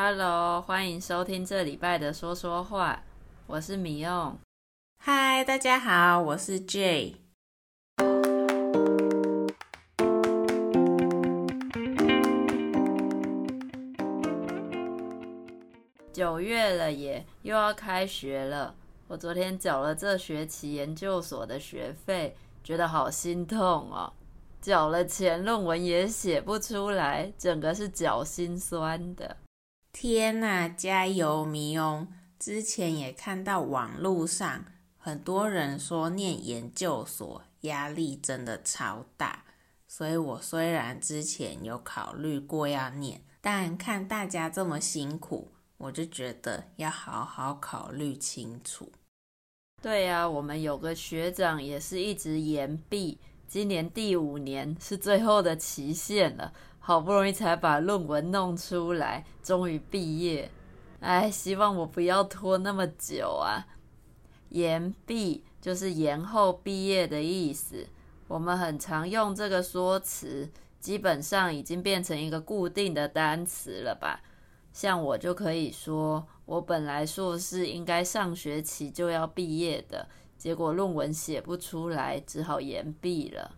Hello，欢迎收听这礼拜的说说话，我是米用。Hi，大家好，我是 Jay。九月了耶，又要开学了。我昨天缴了这学期研究所的学费，觉得好心痛哦。缴了钱，论文也写不出来，整个是脚心酸的。天呐，加油，迷哦！之前也看到网络上很多人说念研究所压力真的超大，所以我虽然之前有考虑过要念，但看大家这么辛苦，我就觉得要好好考虑清楚。对呀，我们有个学长也是一直延毕，今年第五年是最后的期限了。好不容易才把论文弄出来，终于毕业。哎，希望我不要拖那么久啊！延毕就是延后毕业的意思，我们很常用这个说辞，基本上已经变成一个固定的单词了吧？像我就可以说，我本来硕士应该上学期就要毕业的，结果论文写不出来，只好延毕了。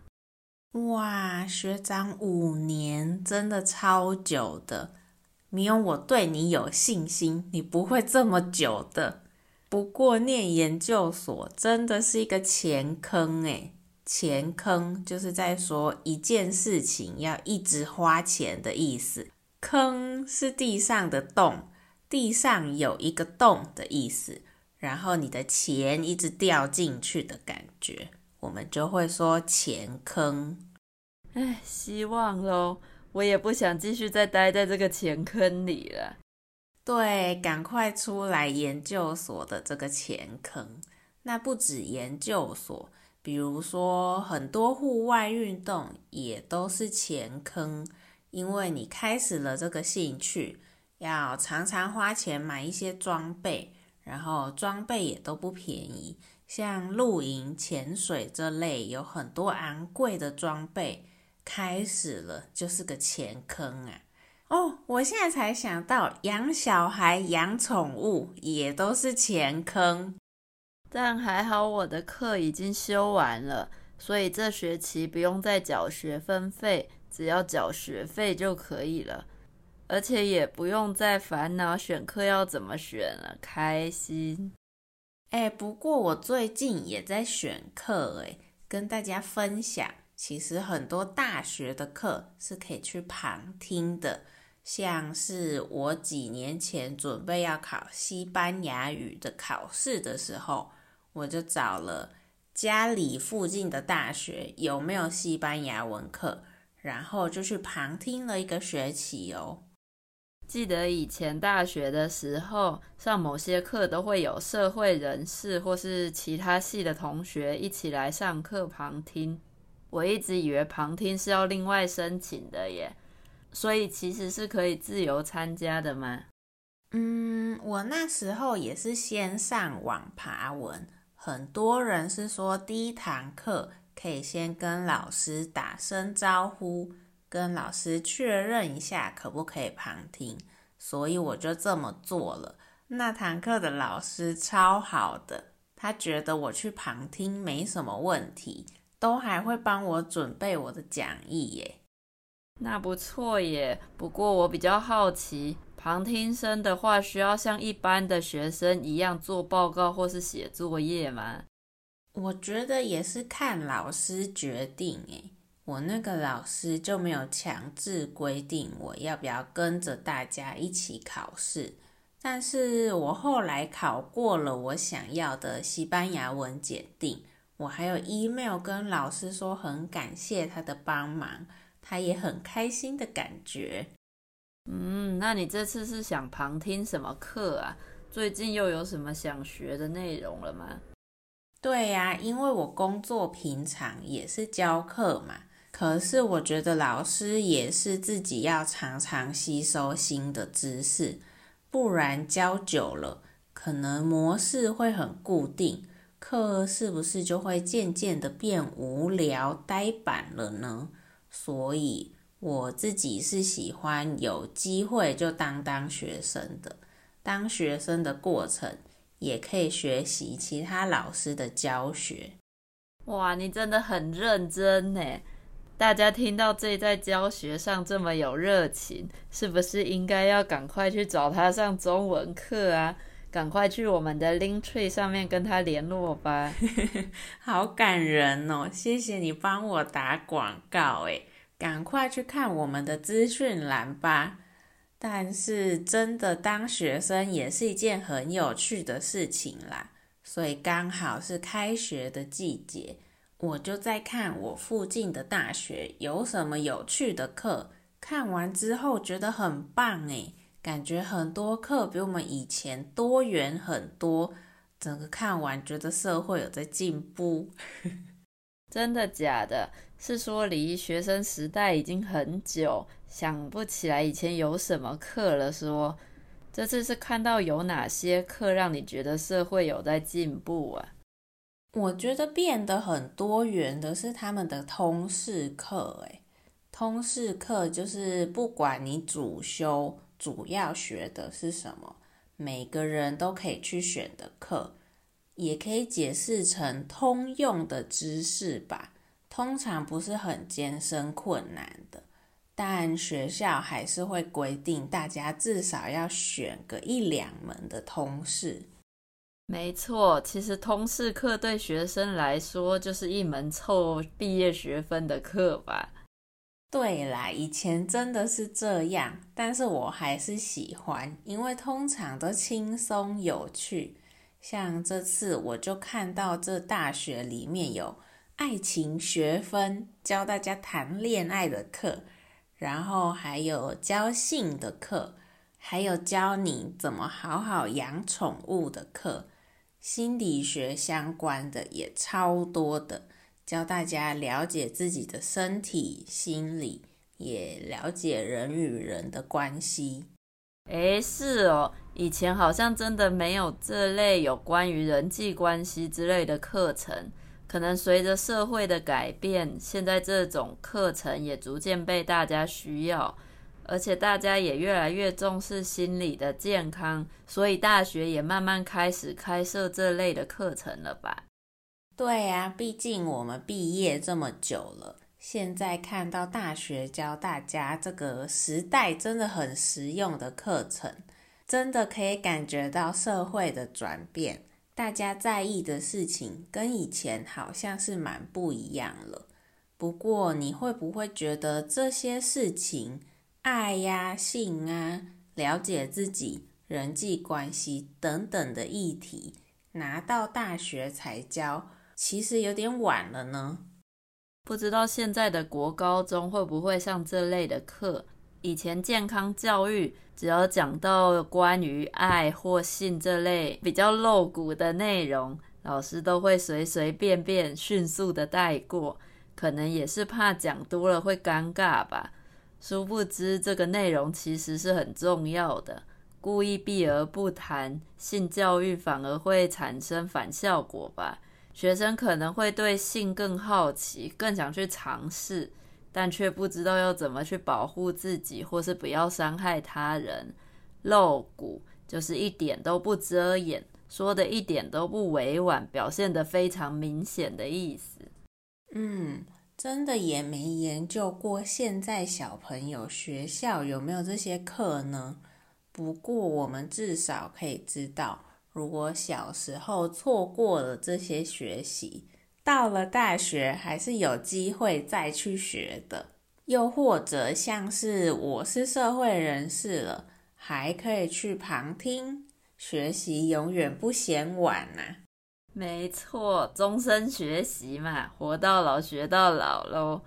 哇，学长五年真的超久的，没有我对你有信心，你不会这么久的。不过念研究所真的是一个钱坑诶，钱坑就是在说一件事情要一直花钱的意思，坑是地上的洞，地上有一个洞的意思，然后你的钱一直掉进去的感觉。我们就会说钱坑，唉，希望喽，我也不想继续再待在这个钱坑里了。对，赶快出来研究所的这个钱坑。那不止研究所，比如说很多户外运动也都是钱坑，因为你开始了这个兴趣，要常常花钱买一些装备，然后装备也都不便宜。像露营、潜水这类有很多昂贵的装备，开始了就是个钱坑啊！哦，我现在才想到，养小孩、养宠物也都是钱坑。但还好我的课已经修完了，所以这学期不用再缴学分费，只要缴学费就可以了，而且也不用再烦恼选课要怎么选了，开心。哎，不过我最近也在选课，哎，跟大家分享，其实很多大学的课是可以去旁听的。像是我几年前准备要考西班牙语的考试的时候，我就找了家里附近的大学有没有西班牙文课，然后就去旁听了一个学期哦。记得以前大学的时候，上某些课都会有社会人士或是其他系的同学一起来上课旁听。我一直以为旁听是要另外申请的耶，所以其实是可以自由参加的吗？嗯，我那时候也是先上网爬文，很多人是说第一堂课可以先跟老师打声招呼。跟老师确认一下可不可以旁听，所以我就这么做了。那堂课的老师超好的，他觉得我去旁听没什么问题，都还会帮我准备我的讲义耶。那不错耶。不过我比较好奇，旁听生的话需要像一般的学生一样做报告或是写作业吗？我觉得也是看老师决定诶。我那个老师就没有强制规定我要不要跟着大家一起考试，但是我后来考过了我想要的西班牙文检定，我还有 email 跟老师说很感谢他的帮忙，他也很开心的感觉。嗯，那你这次是想旁听什么课啊？最近又有什么想学的内容了吗？对呀，因为我工作平常也是教课嘛。可是我觉得老师也是自己要常常吸收新的知识，不然教久了，可能模式会很固定，课是不是就会渐渐的变无聊呆板了呢？所以我自己是喜欢有机会就当当学生的，当学生的过程也可以学习其他老师的教学。哇，你真的很认真呢！大家听到这在教学上这么有热情，是不是应该要赶快去找他上中文课啊？赶快去我们的 Linktree 上面跟他联络吧。好感人哦！谢谢你帮我打广告诶。赶快去看我们的资讯栏吧！但是真的当学生也是一件很有趣的事情啦，所以刚好是开学的季节，我就在看我附近的大学有什么有趣的课。看完之后觉得很棒诶，感觉很多课比我们以前多元很多。整个看完觉得社会有在进步。真的假的？是说离学生时代已经很久，想不起来以前有什么课了说。说这次是看到有哪些课让你觉得社会有在进步啊？我觉得变得很多元的是他们的通识课，诶，通识课就是不管你主修主要学的是什么，每个人都可以去选的课。也可以解释成通用的知识吧，通常不是很艰深困难的，但学校还是会规定大家至少要选个一两门的通识。没错，其实通识课对学生来说就是一门凑毕业学分的课吧。对啦，以前真的是这样，但是我还是喜欢，因为通常都轻松有趣。像这次我就看到这大学里面有爱情学分，教大家谈恋爱的课，然后还有教性的课，还有教你怎么好好养宠物的课，心理学相关的也超多的，教大家了解自己的身体、心理，也了解人与人的关系。诶，是哦。以前好像真的没有这类有关于人际关系之类的课程，可能随着社会的改变，现在这种课程也逐渐被大家需要，而且大家也越来越重视心理的健康，所以大学也慢慢开始开设这类的课程了吧？对呀，毕竟我们毕业这么久了，现在看到大学教大家这个时代真的很实用的课程。真的可以感觉到社会的转变，大家在意的事情跟以前好像是蛮不一样了。不过，你会不会觉得这些事情，爱呀、性啊、了解自己、人际关系等等的议题，拿到大学才教，其实有点晚了呢？不知道现在的国高中会不会上这类的课？以前健康教育只要讲到关于爱或性这类比较露骨的内容，老师都会随随便便、迅速的带过，可能也是怕讲多了会尴尬吧。殊不知这个内容其实是很重要的，故意避而不谈性教育，反而会产生反效果吧。学生可能会对性更好奇，更想去尝试。但却不知道要怎么去保护自己，或是不要伤害他人。露骨就是一点都不遮掩，说的一点都不委婉，表现得非常明显的意思。嗯，真的也没研究过现在小朋友学校有没有这些课呢？不过我们至少可以知道，如果小时候错过了这些学习，到了大学还是有机会再去学的，又或者像是我是社会人士了，还可以去旁听学习，永远不嫌晚呐、啊。没错，终身学习嘛，活到老学到老喽。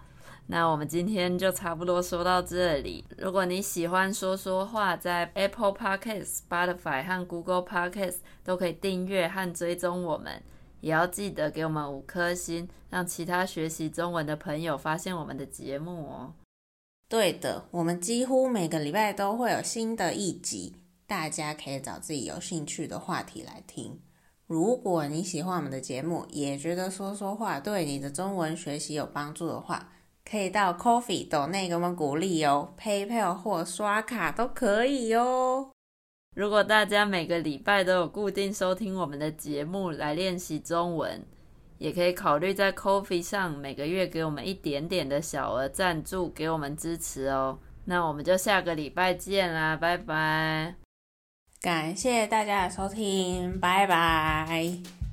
那我们今天就差不多说到这里。如果你喜欢说说话，在 Apple Podcast、Spotify 和 Google Podcast 都可以订阅和追踪我们。也要记得给我们五颗星，让其他学习中文的朋友发现我们的节目哦。对的，我们几乎每个礼拜都会有新的一集，大家可以找自己有兴趣的话题来听。如果你喜欢我们的节目，也觉得说说话对你的中文学习有帮助的话，可以到 Coffee 斗内给我们鼓励哦，PayPal 或刷卡都可以哦。如果大家每个礼拜都有固定收听我们的节目来练习中文，也可以考虑在 Coffee 上每个月给我们一点点的小额赞助，给我们支持哦。那我们就下个礼拜见啦，拜拜！感谢大家的收听，拜拜。